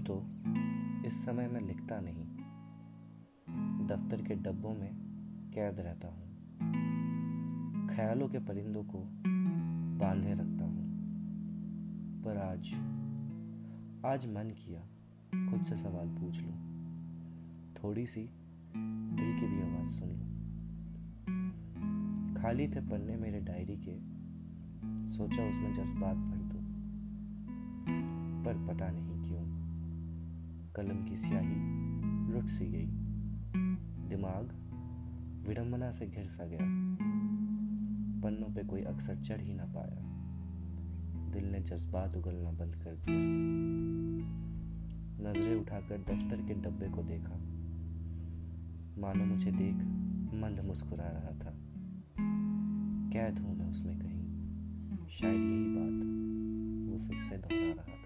तो इस समय मैं लिखता नहीं। दफ्तर के डब्बों में कैद रहता हूँ। ख्यालों के परिंदों को बांधे रखता हूँ। पर आज आज मन किया, खुद से सवाल पूछ लूँ। थोड़ी सी दिल की भी आवाज़ सुन लूँ। खाली थे पन्ने मेरे डायरी के, सोचा उसमें जज्बात भर दो। पर पता नहीं। कलम की स्याही रुट सी गई। दिमाग विडंबना से घिर सा गया। पन्नों पे कोई अक्सर चढ़ ही ना पाया। दिल ने जज्बात उगलना बंद कर दिया। नज़रें उठाकर दफ्तर के डब्बे को देखा। मानो मुझे देख मंद मुस्कुरा रहा था। कैद हूँ मैं उसमें कहीं। शायद यही बात वो फिर से दोहरा रहा